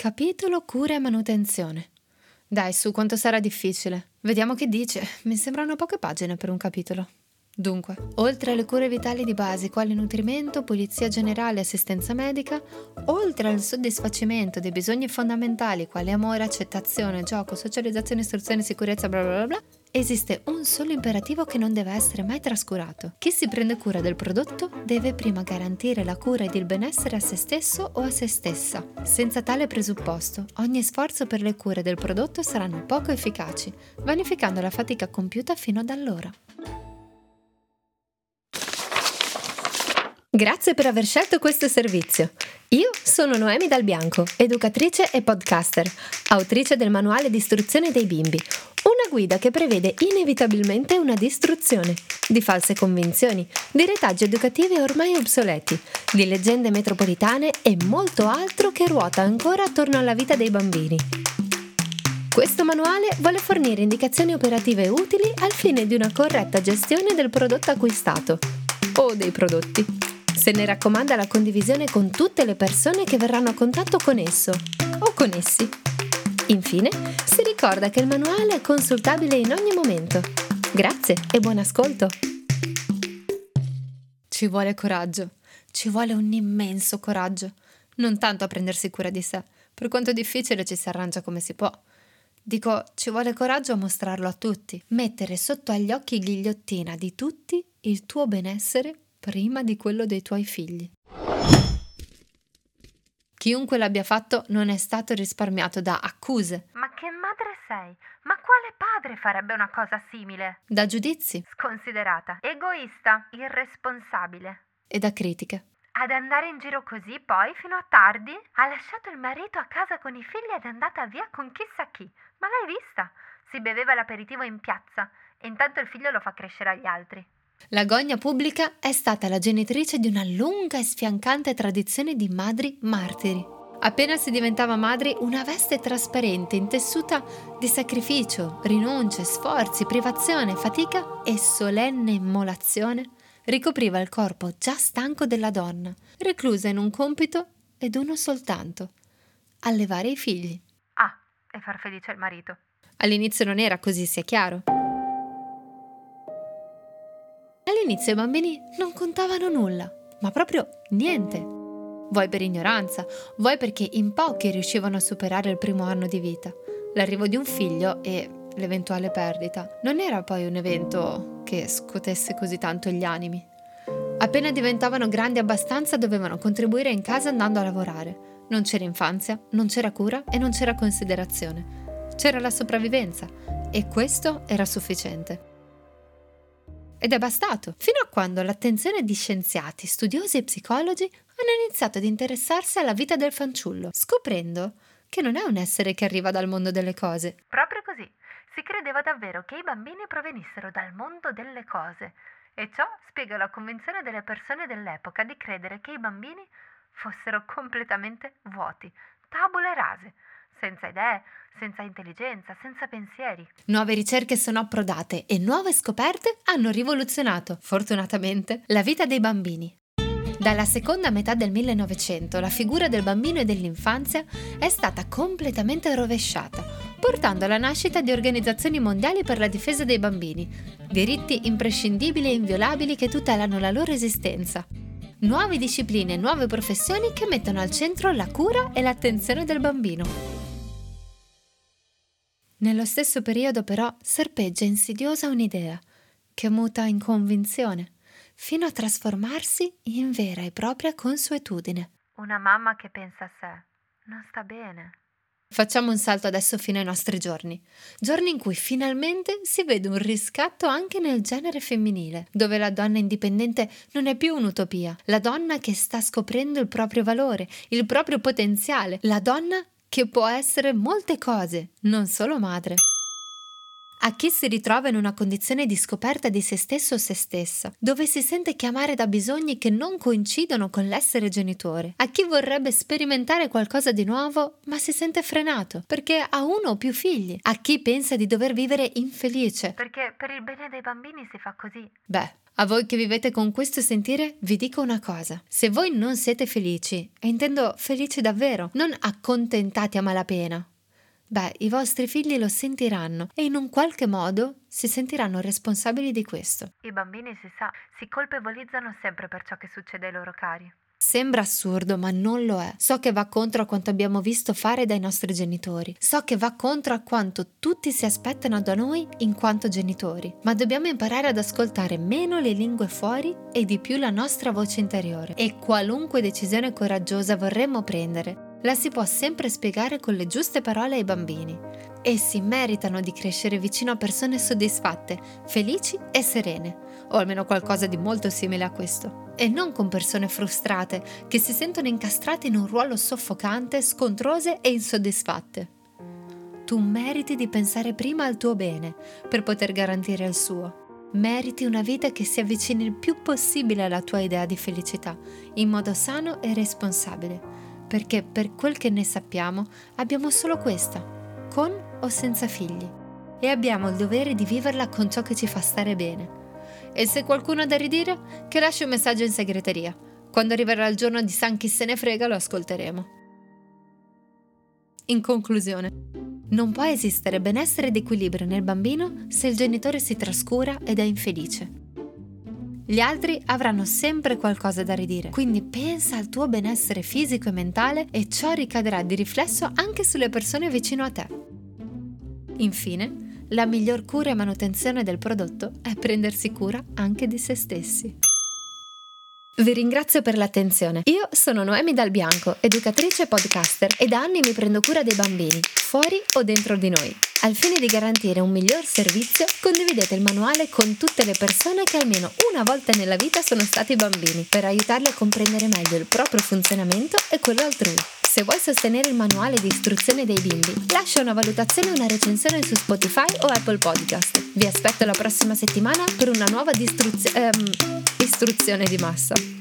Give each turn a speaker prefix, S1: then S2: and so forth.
S1: Capitolo cura e manutenzione. Dai, su quanto sarà difficile. Vediamo che dice. Mi sembrano poche pagine per un capitolo. Dunque, oltre alle cure vitali di base quali nutrimento, pulizia generale e assistenza medica, oltre al soddisfacimento dei bisogni fondamentali quali amore, accettazione, gioco, socializzazione, istruzione, sicurezza, bla bla bla, esiste un solo imperativo che non deve essere mai trascurato. Chi si prende cura del prodotto deve prima garantire la cura ed il benessere a se stesso o a se stessa. Senza tale presupposto, ogni sforzo per le cure del prodotto saranno poco efficaci, vanificando la fatica compiuta fino ad allora. Grazie per aver scelto questo servizio. Io sono Noemi Dal Bianco, educatrice e podcaster, autrice del manuale di istruzione dei bimbi, guida che prevede inevitabilmente una distruzione di false convinzioni, di retaggi educativi ormai obsoleti, di leggende metropolitane e molto altro che ruota ancora attorno alla vita dei bambini. Questo manuale vuole fornire indicazioni operative utili al fine di una corretta gestione del prodotto acquistato o dei prodotti se ne raccomanda la condivisione con tutte le persone che verranno a contatto con esso o con essi. Infine, si ricorda che il manuale è consultabile in ogni momento. Grazie e buon ascolto. Ci vuole coraggio, ci vuole un immenso coraggio, non tanto a prendersi cura di sé, per quanto difficile ci si arrangia come si può. Dico, ci vuole coraggio a mostrarlo a tutti, mettere sotto agli occhi ghigliottina di tutti il tuo benessere prima di quello dei tuoi figli. Chiunque l'abbia fatto non è stato risparmiato da accuse.
S2: Ma che madre sei? Ma quale padre farebbe una cosa simile?
S1: Da giudizi.
S2: Sconsiderata, egoista, irresponsabile.
S1: E da critiche.
S2: Ad andare in giro così poi fino a tardi? Ha lasciato il marito a casa con i figli ed è andata via con chissà chi. Ma l'hai vista? Si beveva l'aperitivo in piazza e intanto il figlio lo fa crescere agli altri.
S1: La gogna pubblica è stata la genitrice di una lunga e sfiancante tradizione di madri martiri. Appena si diventava madri, una veste trasparente intessuta di sacrificio, rinunce, sforzi, privazione, fatica e solenne immolazione ricopriva il corpo già stanco della donna, reclusa in un compito ed uno soltanto, allevare i figli.
S2: Ah, e far felice il marito.
S1: All'inizio non era così, sia chiaro. All'inizio i bambini non contavano nulla, ma proprio niente. Vuoi per ignoranza, vuoi perché in pochi riuscivano a superare il primo anno di vita. L'arrivo di un figlio e l'eventuale perdita non era poi un evento che scotesse così tanto gli animi. Appena diventavano grandi abbastanza dovevano contribuire in casa andando a lavorare. Non c'era infanzia, non c'era cura e non c'era considerazione. C'era la sopravvivenza e questo era sufficiente. Ed è bastato, fino a quando l'attenzione di scienziati, studiosi e psicologi hanno iniziato ad interessarsi alla vita del fanciullo, scoprendo che non è un essere che arriva dal mondo delle cose.
S2: Proprio così. Si credeva davvero che i bambini provenissero dal mondo delle cose. E ciò spiega la convinzione delle persone dell'epoca di credere che i bambini fossero completamente vuoti, tabule rase, senza idee, senza intelligenza, senza pensieri.
S1: Nuove ricerche sono approdate e nuove scoperte hanno rivoluzionato, fortunatamente, la vita dei bambini. Dalla seconda metà del 1900 la figura del bambino e dell'infanzia è stata completamente rovesciata, portando alla nascita di organizzazioni mondiali per la difesa dei bambini, diritti imprescindibili e inviolabili che tutelano la loro esistenza. Nuove discipline e nuove professioni che mettono al centro la cura e l'attenzione del bambino. Nello stesso periodo però serpeggia insidiosa un'idea, che muta in convinzione, fino a trasformarsi in vera e propria consuetudine.
S2: Una mamma che pensa a sé non sta bene.
S1: Facciamo un salto adesso fino ai nostri giorni, giorni in cui finalmente si vede un riscatto anche nel genere femminile, dove la donna indipendente non è più un'utopia, la donna che sta scoprendo il proprio valore, il proprio potenziale, la donna che può essere molte cose, non solo madre. A chi si ritrova in una condizione di scoperta di se stesso o se stessa, dove si sente chiamare da bisogni che non coincidono con l'essere genitore, a chi vorrebbe sperimentare qualcosa di nuovo ma si sente frenato perché ha uno o più figli, a chi pensa di dover vivere infelice.
S2: Perché per il bene dei bambini si fa così.
S1: Beh, a voi che vivete con questo sentire, vi dico una cosa. Se voi non siete felici, e intendo felici davvero, non accontentati a malapena, beh, i vostri figli lo sentiranno e in un qualche modo si sentiranno responsabili di questo.
S2: I bambini, si sa, si colpevolizzano sempre per ciò che succede ai loro cari.
S1: Sembra assurdo, ma non lo è. So che va contro a quanto abbiamo visto fare dai nostri genitori. So che va contro a quanto tutti si aspettano da noi in quanto genitori. Ma dobbiamo imparare ad ascoltare meno le lingue fuori e di più la nostra voce interiore. E qualunque decisione coraggiosa vorremmo prendere, la si può sempre spiegare con le giuste parole ai bambini. Essi meritano di crescere vicino a persone soddisfatte, felici e serene, o almeno qualcosa di molto simile a questo e non con persone frustrate che si sentono incastrate in un ruolo soffocante, scontrose e insoddisfatte. Tu meriti di pensare prima al tuo bene per poter garantire il suo. Meriti una vita che si avvicini il più possibile alla tua idea di felicità, in modo sano e responsabile, perché per quel che ne sappiamo abbiamo solo questa, con o senza figli, e abbiamo il dovere di viverla con ciò che ci fa stare bene e se qualcuno ha da ridire, che lasci un messaggio in segreteria. Quando arriverà il giorno di San chi se ne frega lo ascolteremo. In conclusione, non può esistere benessere ed equilibrio nel bambino se il genitore si trascura ed è infelice. Gli altri avranno sempre qualcosa da ridire, quindi pensa al tuo benessere fisico e mentale e ciò ricadrà di riflesso anche sulle persone vicino a te. Infine, la miglior cura e manutenzione del prodotto è prendersi cura anche di se stessi. Vi ringrazio per l'attenzione. Io sono Noemi Dal Bianco, educatrice e podcaster e da anni mi prendo cura dei bambini, fuori o dentro di noi. Al fine di garantire un miglior servizio, condividete il manuale con tutte le persone che almeno una volta nella vita sono stati bambini, per aiutarli a comprendere meglio il proprio funzionamento e quello altrui. Se vuoi sostenere il manuale di istruzione dei bimbi, lascia una valutazione e una recensione su Spotify o Apple Podcast. Vi aspetto la prossima settimana per una nuova distruzio- ehm, istruzione di massa.